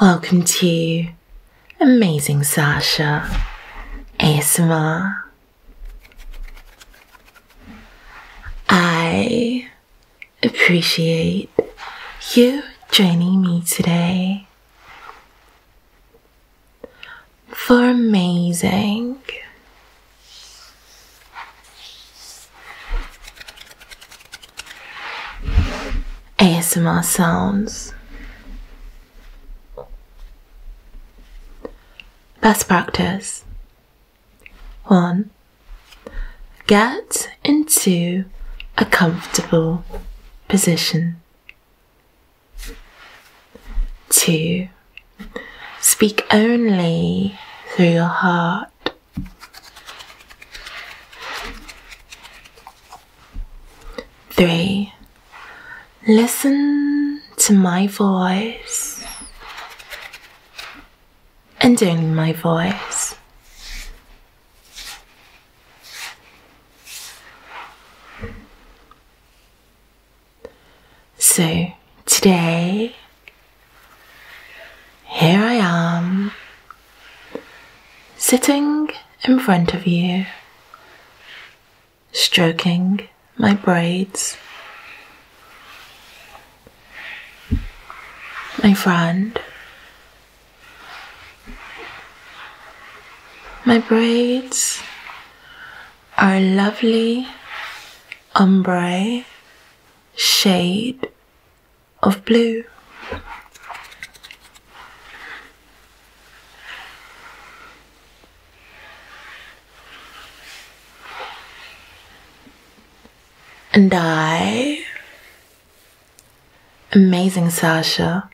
Welcome to Amazing Sasha ASMR. I appreciate you joining me today for amazing ASMR sounds. Best practice 1. Get into a comfortable position. 2. Speak only through your heart. 3. Listen to my voice and only my voice. So today, here I am, sitting in front of you, stroking my braids. My friend, my braids are a lovely ombre shade of blue. And I, amazing Sasha,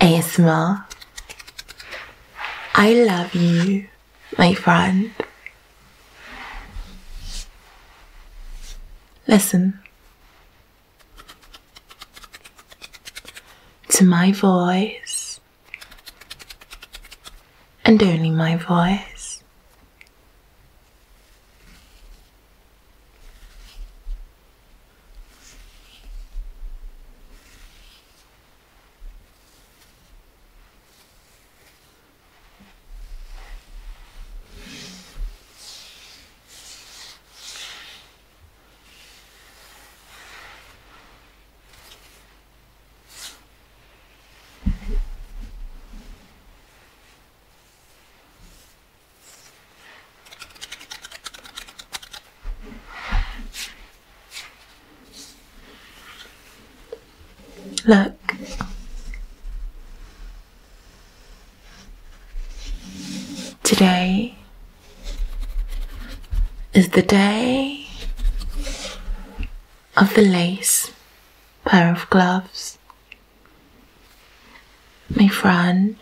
ASMR, I love you, my friend. Listen to my voice and only my voice. Look. Today is the day of the lace pair of gloves. My friend,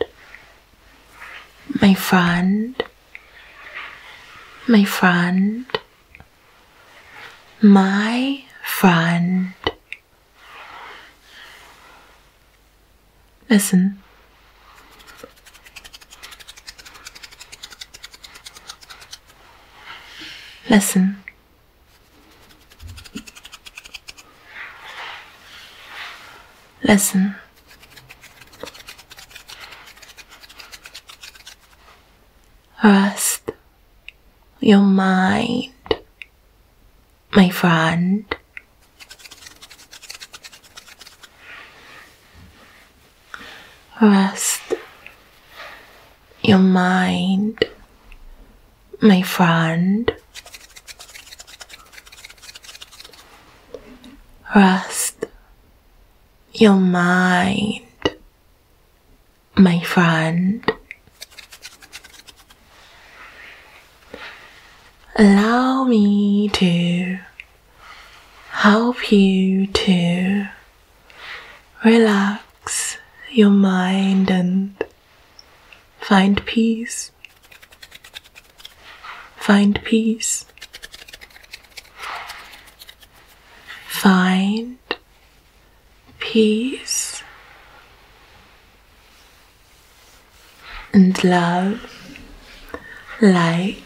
my friend, my friend, my friend. Listen. Listen. Listen. Rest your mind, my friend. Rest your mind, my friend. Rest your mind, my friend. Allow me to help you to relax your mind and find peace. Find peace. Find peace and love, light,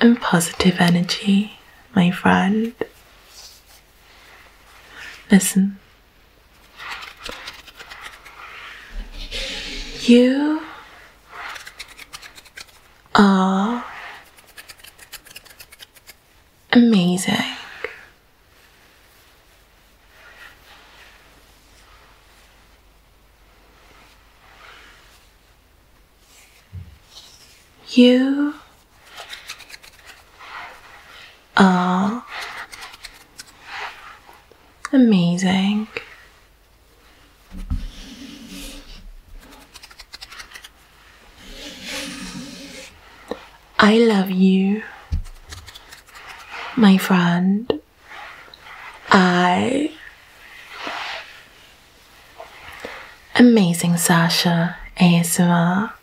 and positive energy, my friend. Listen, You are amazing. You are amazing. I love you, my friend. I amazing Sasha ASMR.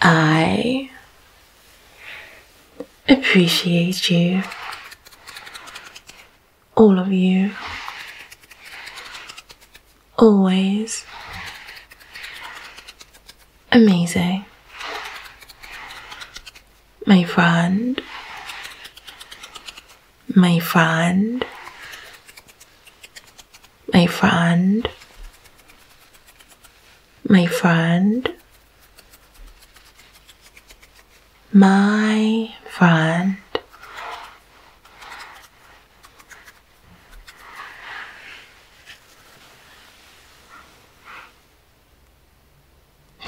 I appreciate you, all of you, always amazing, my friend, my friend, my friend, my friend. My friend.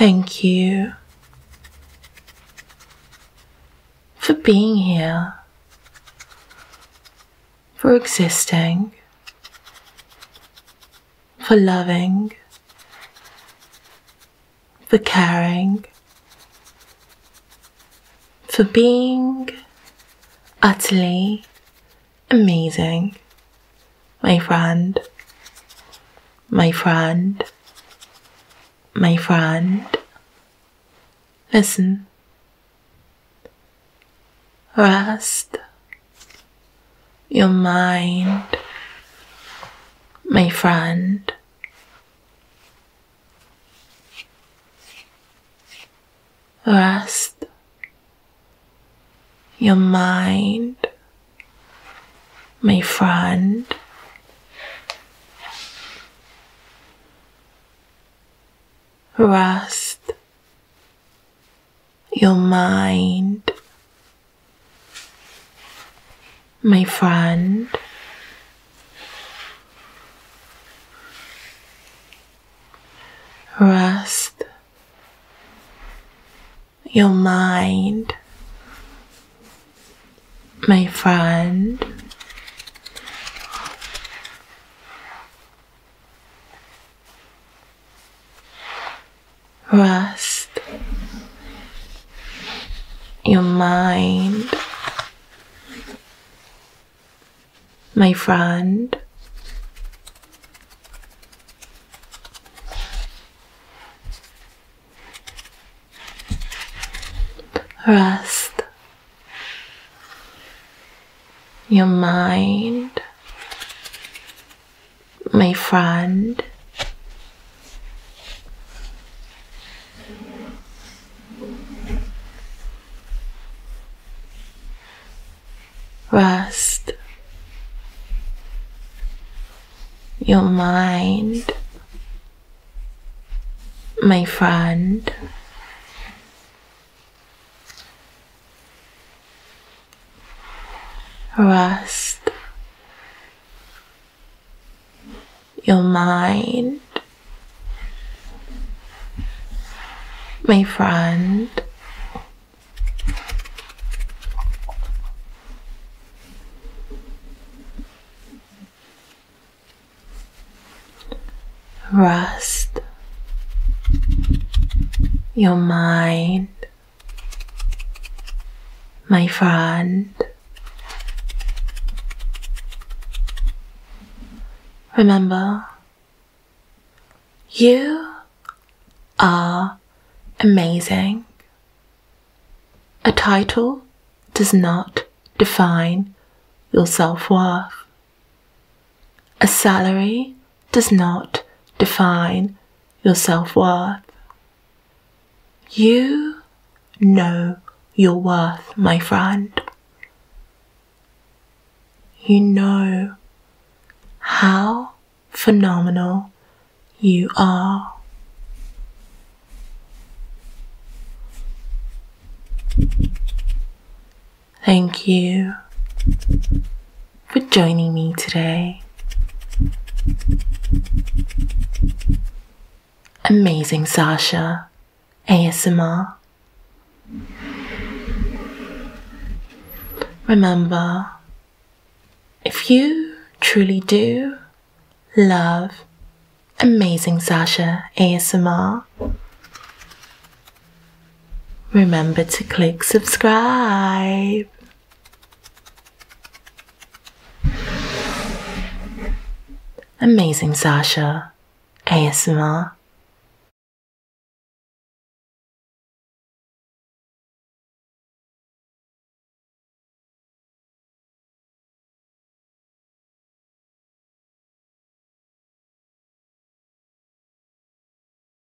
Thank you for being here, for existing, for loving, for caring for being utterly amazing, my friend, my friend, my friend. Listen, rest your mind, my friend. Rest your mind, my friend. Rest your mind, my friend. Rest your mind my friend. Rest your mind, my friend. Rest your mind, my friend. Rest your mind, my friend. rest your mind, my friend. Rest your mind, my friend. Remember, you are amazing. A title does not define your self worth. A salary does not define your self worth. You know your worth, my friend. You know how phenomenal you are. Thank you for joining me today. Amazing Sasha ASMR. Remember, if you truly do love Amazing Sasha ASMR, remember to click subscribe. Amazing Sasha ASMR.